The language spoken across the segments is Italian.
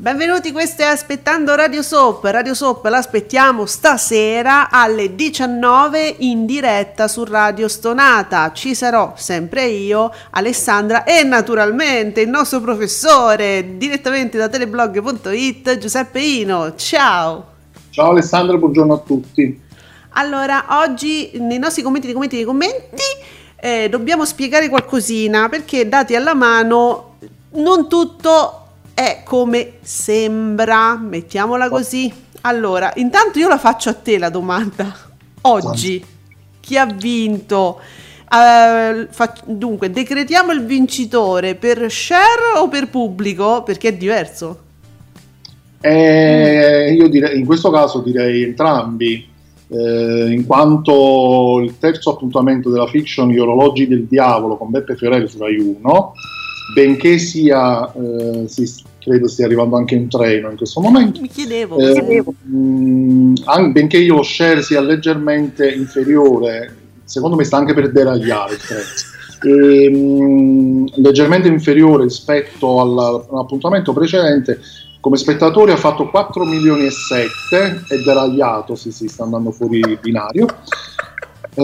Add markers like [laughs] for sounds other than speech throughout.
Benvenuti, questo è Aspettando Radio Soap. Radio Soap l'aspettiamo stasera alle 19 in diretta su Radio Stonata. Ci sarò sempre io, Alessandra e naturalmente il nostro professore direttamente da teleblog.it Giuseppe Ino. Ciao! Ciao Alessandra, buongiorno a tutti. Allora, oggi nei nostri commenti, commenti, commenti eh, dobbiamo spiegare qualcosina perché dati alla mano non tutto è come sembra, mettiamola così. Allora, intanto io la faccio a te la domanda. Oggi, chi ha vinto? Uh, fac- dunque, decretiamo il vincitore per share o per pubblico? Perché è diverso. Eh, io direi, in questo caso direi entrambi, eh, in quanto il terzo appuntamento della fiction Gli orologi del diavolo con Beppe Fiorelli su Rai 1 benché sia, eh, si, credo stia arrivando anche in treno in questo momento. Mi chiedevo, eh, chiedevo. Mh, anche, benché io lo share sia leggermente inferiore, secondo me sta anche per deragliare il prezzo. E, mh, leggermente inferiore rispetto all'appuntamento precedente come spettatore ha fatto 4 milioni e 7 è deragliato, sì sì sta andando fuori binario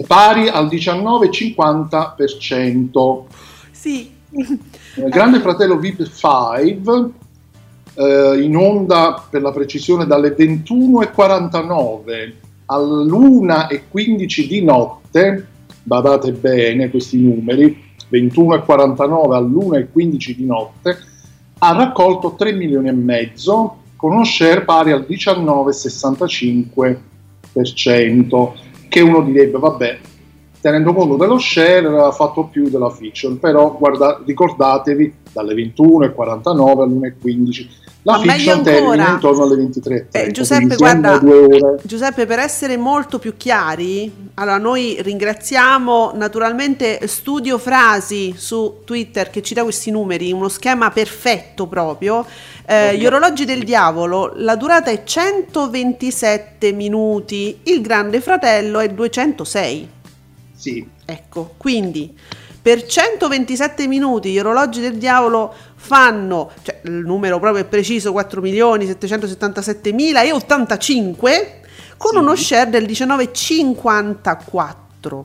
pari al 19,50% sì eh, Grande Fratello VIP 5 eh, in onda per la precisione dalle 21.49 all'1.15 di notte, badate bene questi numeri, 21.49 all'1.15 di notte, ha raccolto 3 milioni e mezzo con uno share pari al 19,65%, che uno direbbe, vabbè, tenendo conto dello share ha fatto più della fiction, però guarda, ricordatevi dalle 21.49 alle 1.15 la Ma fiction termina intorno alle 23.30 eh, Giuseppe guarda Giuseppe per essere molto più chiari allora noi ringraziamo naturalmente Studio Frasi su Twitter che ci dà questi numeri uno schema perfetto proprio. Eh, gli orologi del diavolo la durata è 127 minuti il grande fratello è 206 sì. Ecco, quindi per 127 minuti gli orologi del diavolo fanno, cioè il numero proprio preciso, 4 milioni 777 mila e 85 con sì. uno share del 19,54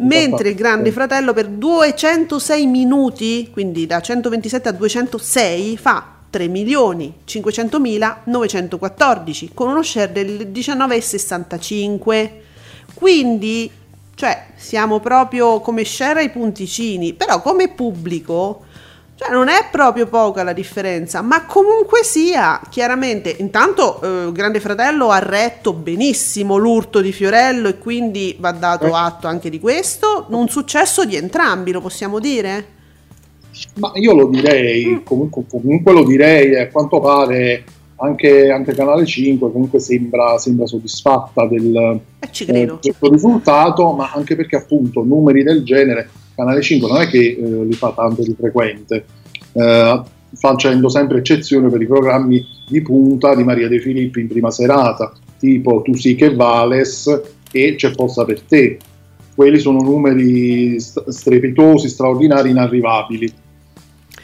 mentre il Grande Fratello per 206 minuti, quindi da 127 a 206, fa 3 milioni 500 mila 914 con uno share del 19,65. Quindi cioè, siamo proprio come share ai punticini, però come pubblico, cioè non è proprio poca la differenza, ma comunque sia, chiaramente, intanto eh, Grande Fratello ha retto benissimo l'urto di Fiorello e quindi va dato eh. atto anche di questo, un successo di entrambi, lo possiamo dire? Ma io lo direi, mm. comunque, comunque lo direi, a quanto pare anche, anche Canale 5 comunque sembra, sembra soddisfatta del, eh, questo risultato, ma anche perché appunto numeri del genere Canale 5 non è che eh, li fa tanto di frequente, eh, facendo sempre eccezione per i programmi di punta di Maria De Filippi in prima serata, tipo Tu sì che vales e C'è posta per te. Quelli sono numeri strepitosi, straordinari, inarrivabili.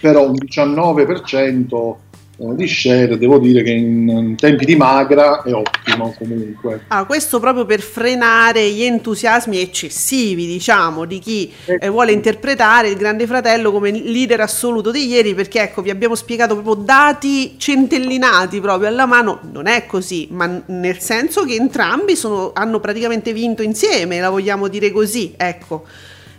Però un 19% eh, di share devo dire che in, in, tempi di magra è ottimo comunque. Ah, questo proprio per frenare gli entusiasmi eccessivi diciamo di chi eh, eh, vuole interpretare il grande fratello come leader assoluto di ieri perché ecco vi abbiamo spiegato proprio dati centellinati proprio alla mano. Non è così ma nel senso che entrambi sono, hanno praticamente vinto insieme la vogliamo dire così ecco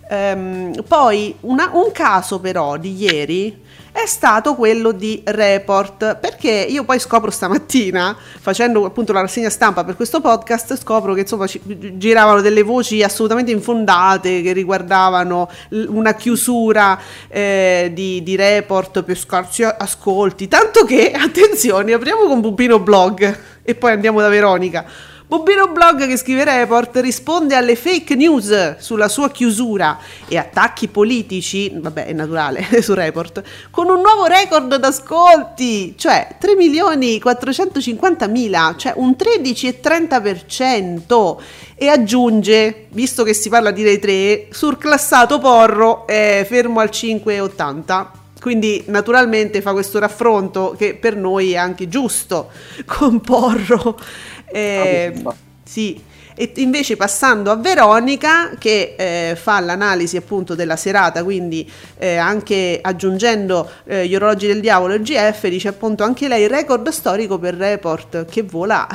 ehm, poi una, un caso però di ieri è stato quello di Report, perché io poi scopro stamattina, facendo appunto la rassegna stampa per questo podcast, scopro che insomma ci, giravano delle voci assolutamente infondate che riguardavano una chiusura eh, di, di, Report per scarsi ascolti, tanto che, [laughs] attenzione, apriamo con Bubino Blog e poi andiamo da Veronica. Bobino Blog che scrive report risponde alle fake news sulla sua chiusura e attacchi politici, vabbè è naturale [laughs] su report, con un nuovo record d'ascolti, cioè 3 milioni 450 mila, cioè un 13,30% e aggiunge, visto che si parla di Rai 3, surclassato Porro è fermo al 5,80 quindi naturalmente fa questo raffronto che per noi è anche giusto con Porro. Eh, sì. E invece passando a Veronica che eh, fa l'analisi appunto della serata, quindi eh, anche aggiungendo eh, gli orologi del diavolo e il GF, dice appunto anche lei record storico per report che vola, [laughs]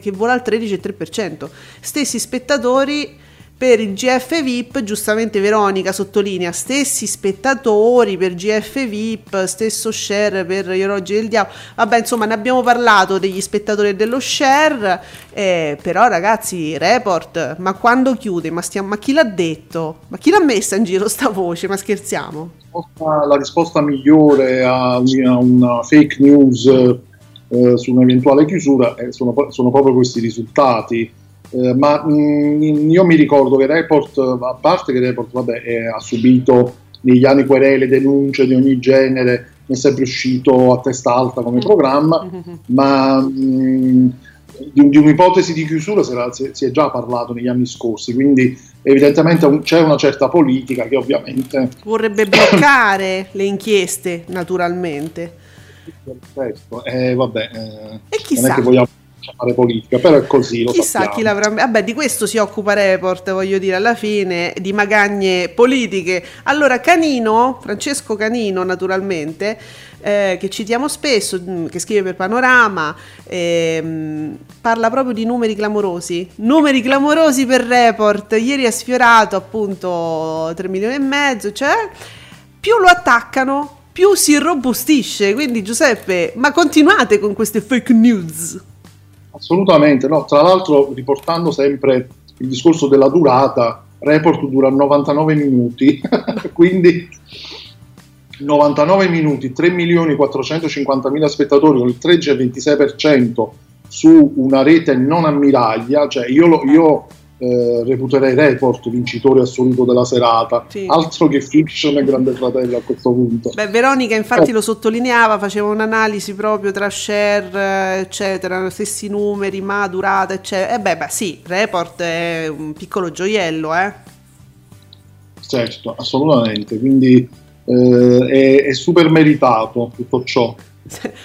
che vola al 13,3%. Stessi spettatori per il GF VIP, giustamente Veronica sottolinea, stessi spettatori per GF VIP, stesso share per gli orologi del diavolo. Vabbè, insomma, ne abbiamo parlato degli spettatori dello share, eh, però ragazzi, report, ma quando chiude? Ma, stiamo, ma chi l'ha detto? Ma chi l'ha messa in giro sta voce? Ma scherziamo? La risposta migliore a una fake news eh, su un'eventuale chiusura eh, sono, sono proprio questi risultati eh, ma mh, mm, io mi ricordo che Report, a parte che Report vabbè, eh, ha subito negli anni querele, denunce di ogni genere, è sempre uscito a testa alta come mm. programma, mm-hmm. [laughs] ma mh, mm, di, di, un'ipotesi di chiusura si, era, si, si, è già parlato negli anni scorsi, quindi evidentemente un, c'è una certa politica che ovviamente... Vorrebbe bloccare [coughs] le inchieste, naturalmente. Eh, vabbè, eh, e chissà. non è che vogliamo fare politica, però è così. Lo Chissà sappiamo. chi l'avrà. Vabbè, di questo si occupa Report, voglio dire, alla fine, di magagne politiche. Allora, Canino, Francesco Canino, naturalmente. Eh, che citiamo spesso, mm, che scrive per Panorama, ehm, parla proprio di numeri clamorosi. Numeri clamorosi per report. Ieri ha sfiorato appunto 3 milioni e mezzo, cioè più lo attaccano, più si irrobustisce. Quindi Giuseppe, ma continuate con queste fake news. Assolutamente, no. Tra l'altro, riportando sempre il discorso della durata, Report dura 99 minuti, [laughs] quindi 99 minuti, 3 milioni 450 mila spettatori con il 13,26% su una rete non ammiraglia, cioè io, lo, io eh, reputerei Report vincitore assoluto della serata. Sì. Altro che Fiction e Grande Fratello a questo punto. Beh, Veronica infatti eh. lo sottolineava, faceva un'analisi proprio tra share, eccetera, stessi numeri, ma durata, eccetera. E eh beh, beh, sì, Report è un piccolo gioiello, eh. Certo, assolutamente, quindi eh, è, è super meritato tutto ciò.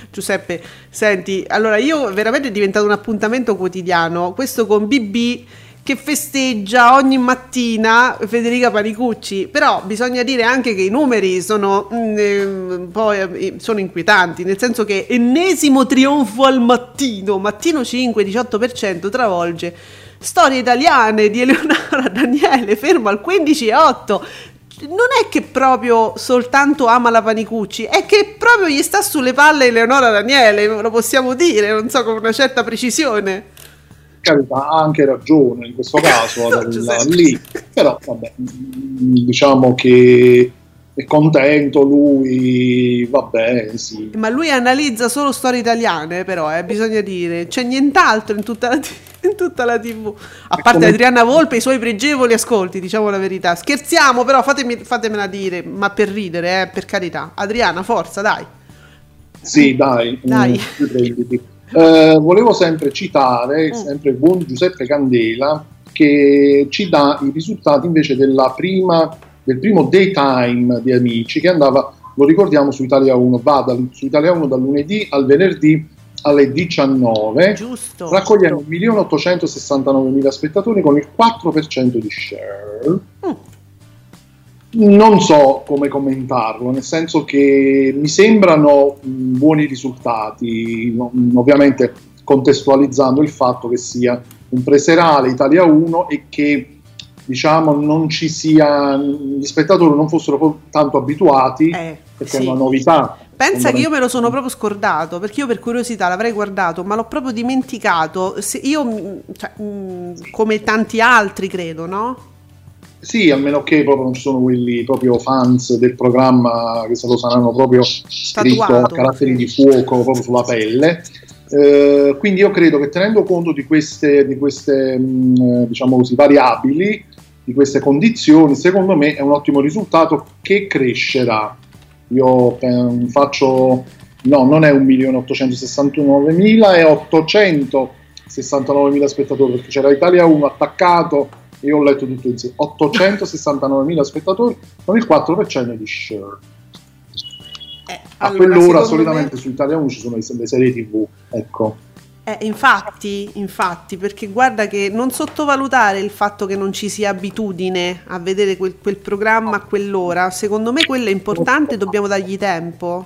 Giuseppe, senti, allora io veramente è diventato un appuntamento quotidiano, questo con BB che festeggia ogni mattina Federica Panicucci, però bisogna dire anche che i numeri sono, mm, eh, poi, sono inquietanti, nel senso che ennesimo trionfo al mattino, mattino 5, 18% travolge storie italiane di Eleonora [laughs] Daniele, fermo al 15,8%. Non è che proprio soltanto ama la Panicucci, è che proprio gli sta sulle palle Eleonora Daniele, lo possiamo dire, non so, con una certa precisione carità ha anche ragione in questo caso [laughs] da, lì, però vabbè, diciamo che è contento lui, vabbè, sì. Ma lui analizza solo storie italiane, però, eh, bisogna dire, c'è nient'altro in tutta la, [laughs] in tutta la TV, a parte come... Adriana Volpe e i suoi pregevoli ascolti, diciamo la verità. Scherziamo, però fatemi, fatemela dire, ma per ridere, eh, per carità. Adriana, forza, dai. Sì, dai. dai. Mm, eh, volevo sempre citare mm. sempre il buon Giuseppe Candela che ci dà i risultati invece prima, del primo daytime di Amici che andava, lo ricordiamo, su Italia 1, va da, su Italia 1 dal lunedì al venerdì alle 19, giusto, raccogliendo 1.869.000 spettatori con il 4% di share. Mm non so come commentarlo, nel senso che mi sembrano buoni risultati, ovviamente contestualizzando il fatto che sia un preserale Italia 1 e che diciamo non ci sia gli spettatori non fossero tanto abituati eh, perché sì. è una novità Pensa che io me lo sono proprio scordato perché io per curiosità l'avrei guardato, ma l'ho proprio dimenticato. Se io, cioè, come tanti altri, credo, no? Sì, a meno che proprio non ci sono quelli proprio fans del programma che se lo saranno proprio scritto a caratteri di fuoco proprio sulla pelle. Eh, quindi io credo che tenendo conto di queste, di queste mh, mm, diciamo così, variabili, di queste condizioni, secondo me è un ottimo risultato che crescerà. Io eh, faccio, no, non è 1.869.000, è 869.000 spettatori perché c'era Italia 1 attaccato io ho letto tutto insieme, 869.000 spettatori con il 4% di share. a allora, quell'ora solitamente me... su Italia 1 ci sono le serie tv, ecco. Eh, infatti, infatti, perché guarda che non sottovalutare il fatto che non ci sia abitudine a vedere quel, quel programma a quell'ora, secondo me quello è importante, dobbiamo dargli tempo.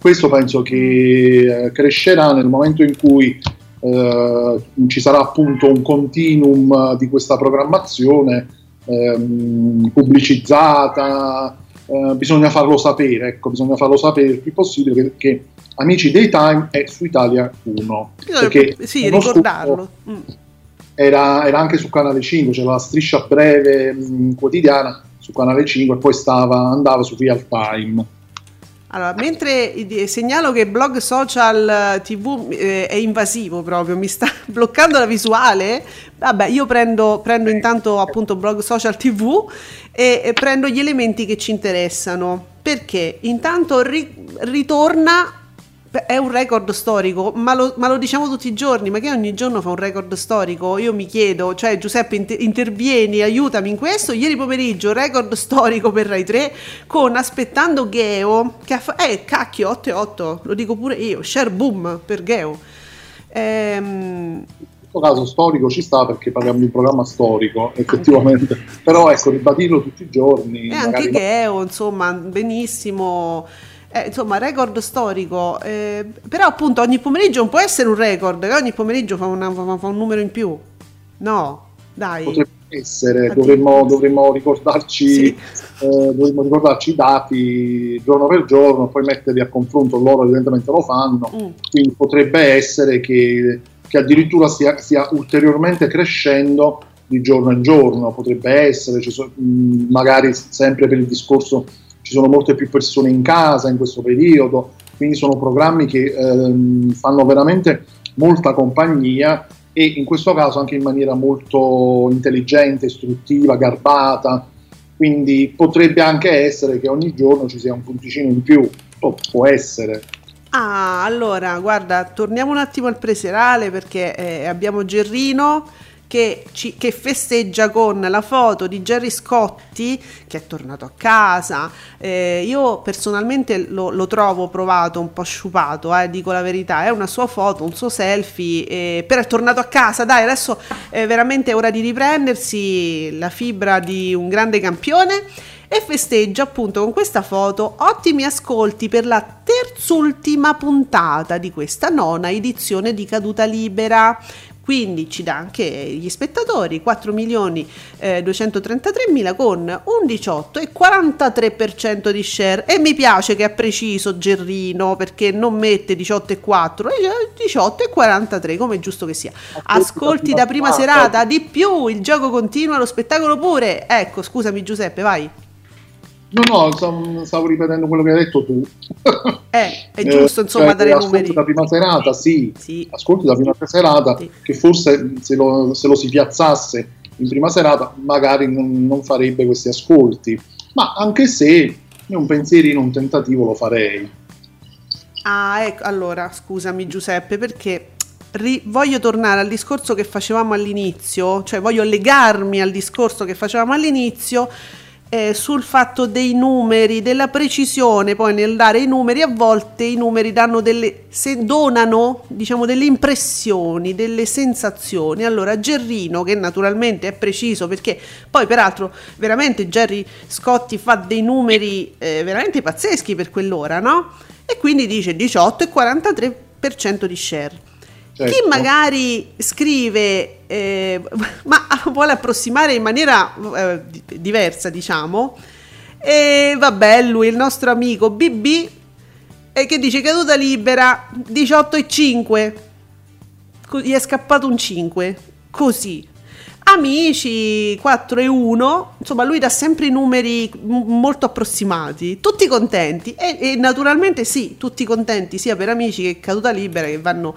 Questo penso che eh, crescerà nel momento in cui eh, ci sarà appunto un continuum di questa programmazione ehm, pubblicizzata, eh, bisogna farlo sapere, ecco, bisogna farlo sapere il più possibile che, che Amici Daytime è su Italia 1. Perché sì, ricordarlo. Mm. Era, era, anche su Canale 5, c'era la striscia breve mh, mm, quotidiana su Canale 5 e poi stava, andava su Real Time. Allora, mentre segnalo che blog social TV eh, è invasivo proprio, mi sta [laughs] bloccando la visuale, vabbè, io prendo, prendo intanto appunto blog social TV e, e, prendo gli elementi che ci interessano, perché? Intanto ri, ritorna è un record storico, ma lo, ma lo, diciamo tutti i giorni, ma che ogni giorno fa un record storico? Io mi chiedo, cioè Giuseppe inter- intervieni, aiutami in questo. Ieri pomeriggio record storico per Rai 3 con Aspettando Geo, che ha fatto, eh cacchio 8 e 8, lo dico pure io, share boom per Geo. Ehm, in questo caso storico ci sta perché parliamo di un programma storico effettivamente, [laughs] però ecco ribadirlo tutti i giorni. E anche Geo, insomma, benissimo eh, insomma, record storico. Eh, però appunto ogni pomeriggio non può essere un record, che ogni pomeriggio fa, una, fa, fa, un numero in più. No, dai. Potrebbe essere, dovremmo, dovremmo, ricordarci, sì. eh, dovremmo ricordarci i dati giorno per giorno, poi metterli a confronto, loro evidentemente lo fanno, mm. quindi potrebbe essere che, che addirittura stia, stia, ulteriormente crescendo di giorno in giorno, potrebbe essere, mh, magari sempre per il discorso ci sono molte più persone in casa in questo periodo, quindi sono programmi che ehm, fanno veramente molta compagnia e in questo caso anche in maniera molto intelligente, istruttiva, garbata, quindi potrebbe anche essere che ogni giorno ci sia un punticino in più, può essere. Ah, allora, guarda, torniamo un attimo al preserale perché eh, abbiamo Gerrino che, ci, che, festeggia con la foto di Gerry Scotti che è tornato a casa. Eh, io personalmente lo, lo, trovo provato, un po' sciupato, eh, dico la verità. È una sua foto, un suo selfie, eh, però è tornato a casa. Dai, adesso è veramente ora di riprendersi la fibra di un grande campione e festeggia appunto con questa foto ottimi ascolti per la terzultima puntata di questa nona edizione di Caduta Libera quindi ci dà anche gli spettatori 4 milioni eh, 233 mila con un 18 e 43% di share. E mi piace che ha preciso Gerrino perché non mette 18 e 4 18 e 43 come è giusto che sia. Ascolti da prima serata di più il gioco continua lo spettacolo pure. Ecco scusami Giuseppe vai No, no, stavo, ripetendo quello che hai detto tu. Eh, è [laughs] giusto, insomma, eh, dare ascolti numeri. la prima serata, sì. sì. Ascolti la prima serata, sì. che forse se lo, se lo, si piazzasse in prima serata magari non, non, farebbe questi ascolti. Ma anche se un pensierino, un tentativo lo farei. Ah, ecco, allora, scusami Giuseppe, perché ri- voglio tornare al discorso che facevamo all'inizio, cioè voglio legarmi al discorso che facevamo all'inizio eh, sul fatto dei numeri, della precisione, poi nel dare i numeri a volte i numeri danno delle, se donano diciamo delle impressioni, delle sensazioni. Allora Gerrino, che naturalmente è preciso perché poi peraltro veramente Jerry Scotti fa dei numeri eh, veramente pazzeschi per quell'ora, no? E quindi dice 18 e 43% di share. Certo. Chi magari scrive, eh, [laughs] ma vuole approssimare in maniera eh, diversa, diciamo, e vabbè, lui, il nostro amico BB, eh, che dice caduta libera 18 e 5, gli è scappato un 5, così. Amici 4 e 1, insomma lui dà sempre i numeri molto approssimati, tutti contenti. E, e, naturalmente sì, tutti contenti sia per amici che caduta libera che vanno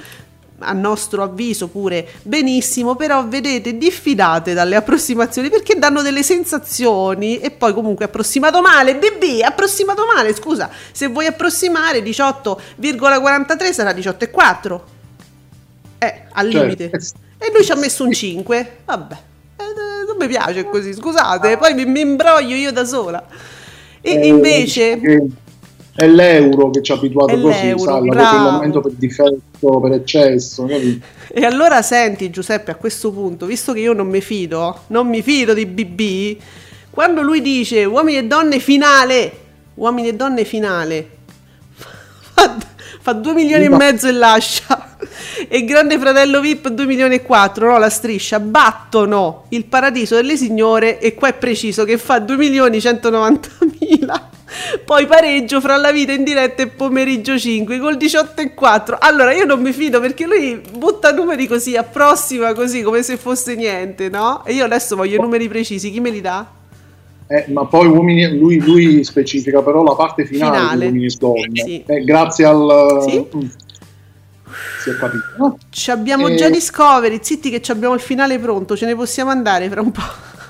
a nostro avviso pure benissimo, però vedete diffidate dalle approssimazioni perché danno delle sensazioni e poi comunque approssimato male, BB, approssimato male, scusa, se vuoi approssimare 18,43 sarà 18,4. Eh, al cioè, limite. E lui ci ha messo un 5. Vabbè. Eh, non mi piace così, scusate, poi mi, mi imbroglio io da sola. E eh, invece è l'euro che ci ha abituato è così, sai, l'abbonamento per difetto, per eccesso. Capito? E allora senti Giuseppe, a questo punto, visto che io non mi fido, non mi fido di BB, quando lui dice uomini e donne finale, uomini e donne finale, [laughs] fa, fa 2 milioni no. e mezzo e lascia. E Grande Fratello VIP 2 milioni e 4, no, la striscia, battono il Paradiso delle Signore e qua è preciso che fa 2 milioni 190 mila. Poi pareggio fra la vita in diretta e pomeriggio 5 col 18 e 4. Allora io non mi fido perché lui butta numeri così, approssima così come se fosse niente, no? E io adesso voglio i numeri precisi, chi me li dà? Eh, ma poi uomini, lui, lui, specifica però la parte finale, finale. uomini e donne. Sì. Eh, grazie al... Sì? Mm. Si è capito. No? Ci abbiamo e... già Discovery, zitti che abbiamo il finale pronto, ce ne possiamo andare fra un po'. [laughs]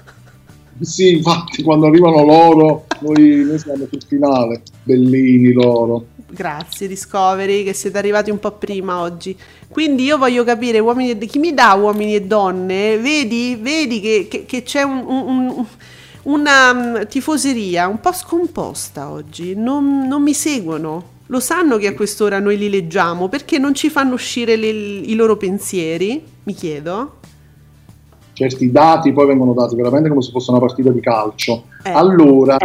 Sì, infatti quando arrivano loro noi, noi siamo sul finale, bellini loro. Grazie Discovery che siete arrivati un po' prima oggi. Quindi io voglio capire uomini e, chi mi dà uomini e donne, vedi, vedi che, che, che c'è un, un, una um, tifoseria un po' scomposta oggi, non, non, mi seguono. Lo sanno che a quest'ora noi li leggiamo, perché non ci fanno uscire le, i loro pensieri? Mi chiedo certi dati poi vengono dati veramente come se fosse una partita di calcio. Eh. Allora,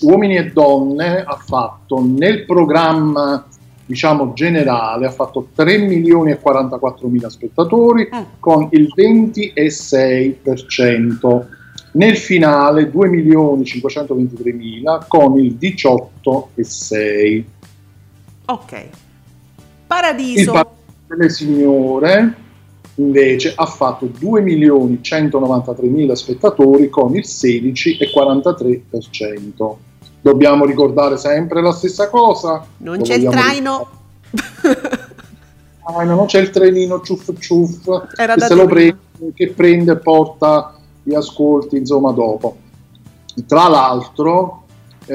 Uomini e Donne ha fatto nel programma diciamo generale ha fatto 3 milioni e 44 mila spettatori eh. con il 26%. Nel finale 2 milioni 523 mila con il 18,6. Ok. Paradiso. Il Paradiso delle Signore invece ha fatto 2.193.000 spettatori con il 16,43%. Dobbiamo ricordare sempre la stessa cosa? Non Lo c'è il traino. [laughs] ah, non c'è il trenino ciuff ciuff Era che se lo prende, che prende e porta gli ascolti insomma dopo. Tra l'altro eh,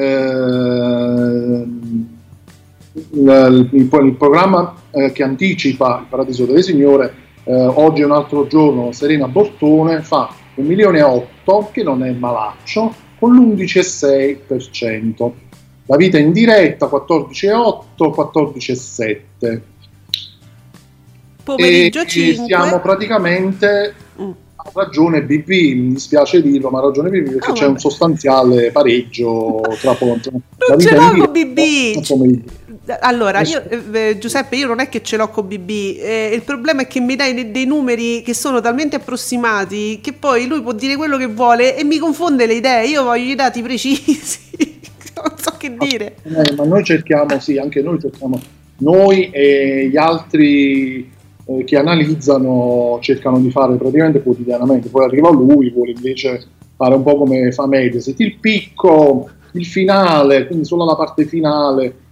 il, il, il, programma eh, che anticipa il Paradiso delle Signore eh, oggi è un altro giorno, Serena Bortone fa un milione e 8 che non è malaccio, con l'11,6%. La vita in diretta 14,8, 14,7. Pomeriggio e 5. siamo praticamente mm. Ragione BP, mi dispiace dirlo, ma ragione BP perché oh, c'è vabbè. un sostanziale pareggio tra Ponte. Non ce l'ho con BB! Allora, io, eh, Giuseppe, io non è che ce l'ho con BB, eh, il problema è che mi dai dei, dei, numeri che sono talmente approssimati che poi lui può dire quello che vuole e mi confonde le idee, io voglio i dati precisi, [laughs] non so che dire. Eh, ma noi cerchiamo, sì, anche noi cerchiamo, noi e gli altri eh, che analizzano cercano di fare praticamente quotidianamente, poi arriva lui, vuole invece fare un po' come fa Mediaset, il picco, il finale, quindi solo la parte finale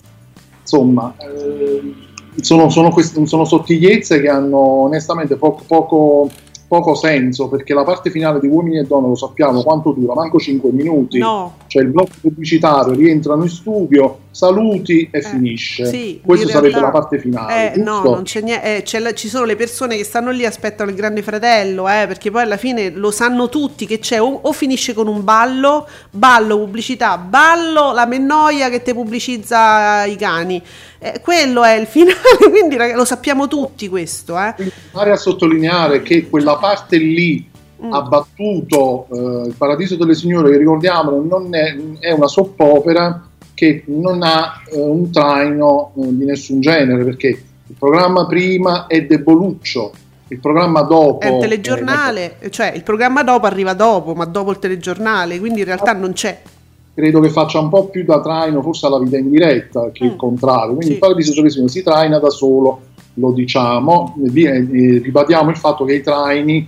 insomma, eh, sono, sono, queste, sono, sottigliezze che hanno onestamente poco, poco, poco, senso perché la parte finale di Uomini e Donne lo sappiamo quanto dura, manco 5 minuti. No. Cioè il blocco pubblicitario, rientrano in studio, saluti e eh, finisce. Sì, Questa sarebbe la parte finale. Eh, no, non c'è niente. Eh, la, ci sono le persone che stanno lì, aspettano il grande fratello, eh, perché poi alla fine lo sanno tutti che c'è o, o, finisce con un ballo, ballo, pubblicità, ballo, la mennoia che te pubblicizza i cani. Eh, quello è il [laughs] finale, quindi lo sappiamo tutti questo. Eh. Fare a sottolineare che quella parte lì mm. ha battuto eh, il Paradiso delle Signore, che ricordiamolo, non è, è una soppopera che non ha eh, un traino eh, di nessun genere, perché il programma prima è deboluccio, il programma dopo è il telegiornale, è... cioè il programma dopo arriva dopo, ma dopo il telegiornale, quindi in realtà non c'è. Credo che faccia un po' più da traino forse alla vita in diretta che mm. il contrario, quindi sì. il Paradiso Televisione si traina da solo, lo diciamo, e ribadiamo il fatto che i traini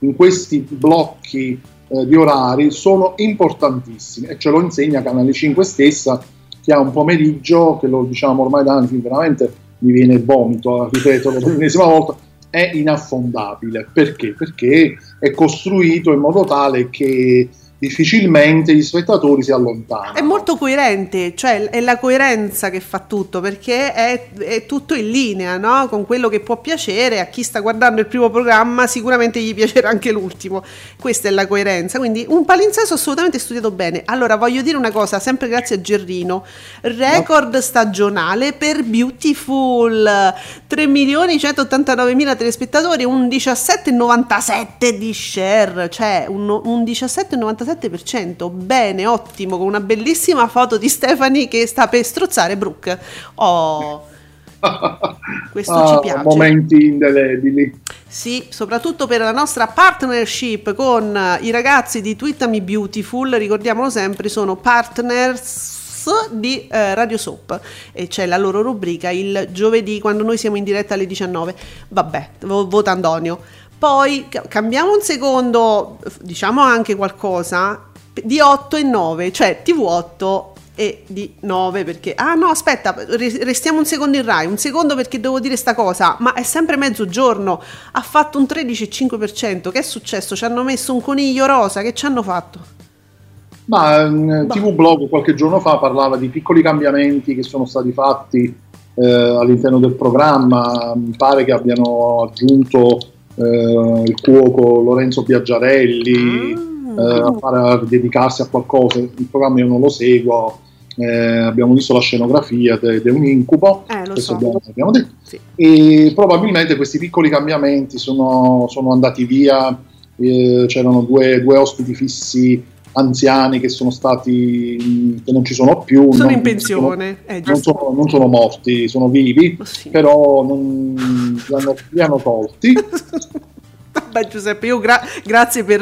in questi blocchi eh, di orari sono importantissimi e ce lo insegna Canale 5 stessa che ha un pomeriggio che lo diciamo ormai da anni, veramente mi viene il vomito, ripeto per l'ennesima volta, è inaffondabile. Perché? Perché è costruito in modo tale che difficilmente gli spettatori si allontanano. È molto coerente, cioè è la coerenza che fa tutto, perché è, è, tutto in linea no? con quello che può piacere a chi sta guardando il primo programma, sicuramente gli piacerà anche l'ultimo. Questa è la coerenza, quindi un palinsesto assolutamente studiato bene. Allora voglio dire una cosa, sempre grazie a Gerrino, record stagionale per Beautiful, 3 milioni 189 mila telespettatori, un 17,97 di share, cioè un, un 17,97 7%, bene, ottimo, con una bellissima foto di Stephanie che sta per strozzare Brooke. Oh, [laughs] questo ah, ci piace. Momenti indelebili. Sì, soprattutto per la nostra partnership con i ragazzi di Twittami Beautiful, ricordiamolo sempre, sono partners di eh, Radio Soap e c'è la loro rubrica il giovedì quando noi siamo in diretta alle 19. Vabbè, vota Antonio. Poi cambiamo un secondo, diciamo anche qualcosa di 8 e 9, cioè TV8 e di 9 perché ah no aspetta restiamo un secondo in Rai un secondo perché devo dire sta cosa ma è sempre mezzogiorno ha fatto un 13,5% che è successo ci hanno messo un coniglio rosa che ci hanno fatto ma boh. TV Blog qualche giorno fa parlava di piccoli cambiamenti che sono stati fatti eh, all'interno del programma mi pare che abbiano aggiunto eh, il cuoco Lorenzo Biaggiarelli ah. eh, a, dedicarsi a qualcosa. Il programma io non lo seguo, eh, abbiamo visto la scenografia ed è un incubo, eh, so. abbiamo, abbiamo, detto. Sì. E probabilmente questi piccoli cambiamenti sono, sono andati via, eh, c'erano due, due ospiti fissi anziani che sono stati che non ci sono più sono non, in pensione sono, eh, non, sono, non, sono, morti sono vivi oh, sì. però non, li, hanno, li hanno tolti [laughs] Vabbè Giuseppe, io gra- grazie per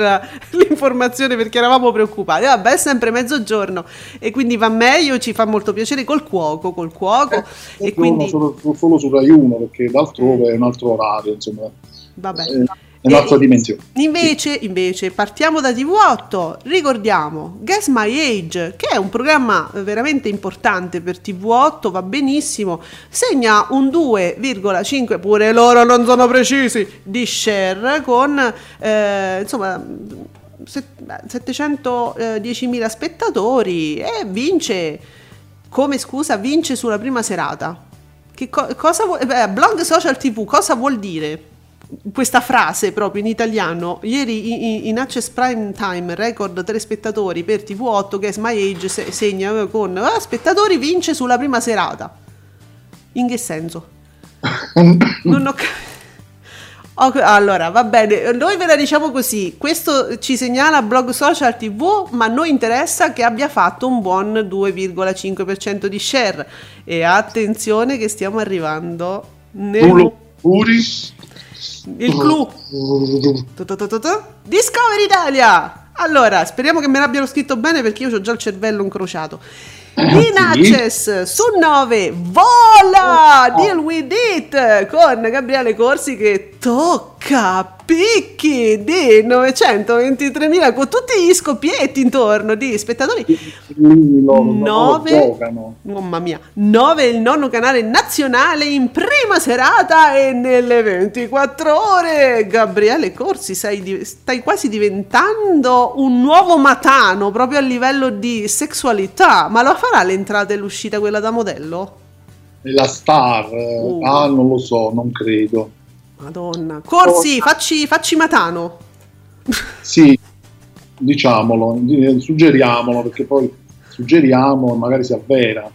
l'informazione perché eravamo preoccupati. Vabbè, è sempre mezzogiorno e quindi va meglio, ci fa molto piacere col cuoco, col cuoco. Eh, e quindi... solo, solo su Rai 1 perché d'altrove eh. è un altro orario, insomma. Vabbè. Eh, un'altra dimensione. Invece, invece, partiamo da TV8, ricordiamo Guess My Age, che è un programma veramente importante per TV8, va benissimo, segna un 2,5, pure loro non sono precisi, di share con, eh, insomma, 710.000 spettatori e vince, come scusa, vince sulla prima serata. Che co- cosa vuol, eh, blog social TV, cosa vuol dire? Questa frase proprio in italiano. Ieri in, Access Prime Time, record telespettatori per TV8, Guess My Age se, segna con ah, spettatori vince sulla prima serata. In che senso? [laughs] non ho capito. Allora, va bene, noi ve la diciamo così, questo ci segnala blog social tv, ma a noi interessa che abbia fatto un buon 2,5% di share. E attenzione che stiamo arrivando nel... Puris il clou. Discover Italia! Allora, speriamo che me l'abbiano scritto bene perché io ho già il cervello incrociato. In Access su 9 vola Deal with it con Gabriele Corsi che tocca picchi di 923.000 con tutti gli scoppietti intorno di spettatori. 9 mamma mia 9 il nonno canale nazionale in prima serata e nelle 24 ore Gabriele Corsi sei, stai quasi diventando un nuovo matano proprio a livello di sessualità. Ma lo farà l'entrata e l'uscita quella da modello? La star uh. ah non lo so non credo Madonna. Corsi, oh. facci, facci Matano. Sì, diciamolo, suggeriamolo perché poi suggeriamo magari si avvera.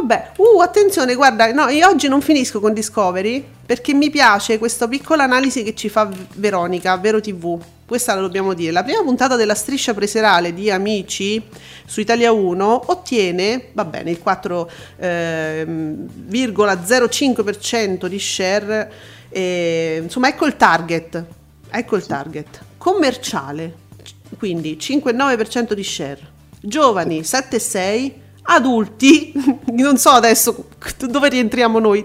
Vabbè, uh, attenzione, guarda, no, io oggi non finisco con Discovery perché mi piace questa piccola analisi che ci fa Veronica, Vero TV. Questa la dobbiamo dire. La prima puntata della striscia preserale di Amici su Italia 1 ottiene, va bene, il 4,05% eh, di share. E, insomma, ecco il target. Ecco il target. Commerciale, quindi 5,9% di share. Giovani 7,6% adulti, [laughs] non so adesso dove rientriamo noi,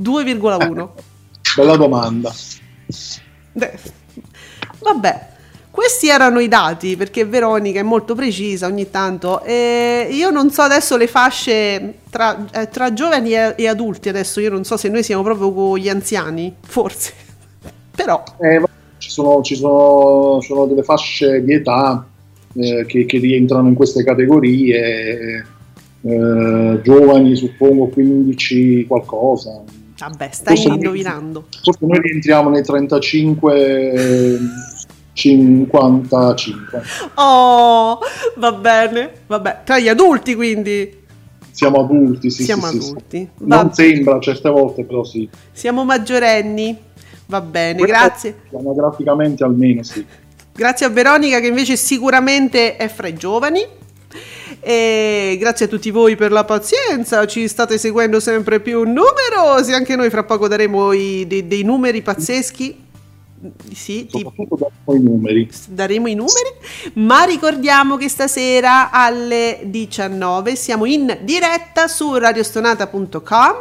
2,1. Bella domanda. Beh, vabbè, questi erano i dati perché Veronica è molto precisa ogni tanto. E io non so adesso le fasce tra, eh, tra giovani e, e, adulti adesso. Io non so se noi siamo proprio con gli anziani forse. [laughs] Però eh, sono, ci sono, sono delle fasce di età eh, che, che, rientrano in queste categorie, eh, giovani suppongo 15 qualcosa. Vabbè, stai forse indovinando. Forse noi rientriamo nei 35 55. Oh, va bene, vabbè, tra gli adulti quindi. Siamo adulti, sì. Siamo sì, adulti. Sì. Non sembra certe volte, però sì. Siamo maggiorenni. Va bene, Questo grazie. Anagraficamente almeno sì. Grazie a Veronica che invece sicuramente è fra i giovani. E grazie a tutti voi per la pazienza, ci state seguendo sempre più numerosi, anche noi fra poco daremo i, dei, dei numeri pazzeschi sì, soprattutto daremo i numeri. Daremo i numeri, ma ricordiamo che stasera alle 19 siamo in diretta su radiostonata.com.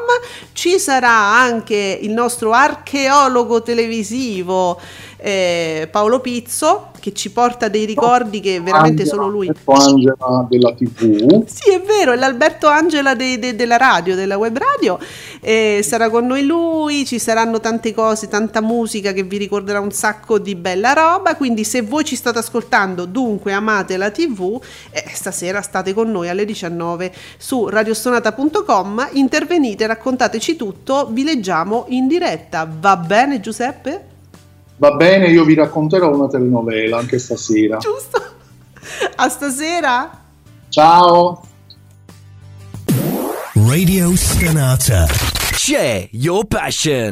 Ci sarà anche il nostro archeologo televisivo eh, Paolo Pizzo che ci porta dei ricordi che veramente Angela, solo lui. Angela della TV. Sì, è vero, è l'Alberto Angela de, de, della radio, della web radio. Eh, sarà con noi lui, ci saranno tante cose, tanta musica che vi ricorderà un sacco di bella roba. Quindi, se voi ci state ascoltando, dunque amate la TV, eh, stasera state con noi alle 19 su radiostonata.com. Intervenite, raccontateci tutto, vi leggiamo in diretta. Va bene, Giuseppe? Va bene, io vi racconterò una telenovela anche stasera. Giusto. A stasera. Ciao. Radio Scanata. Share your passion.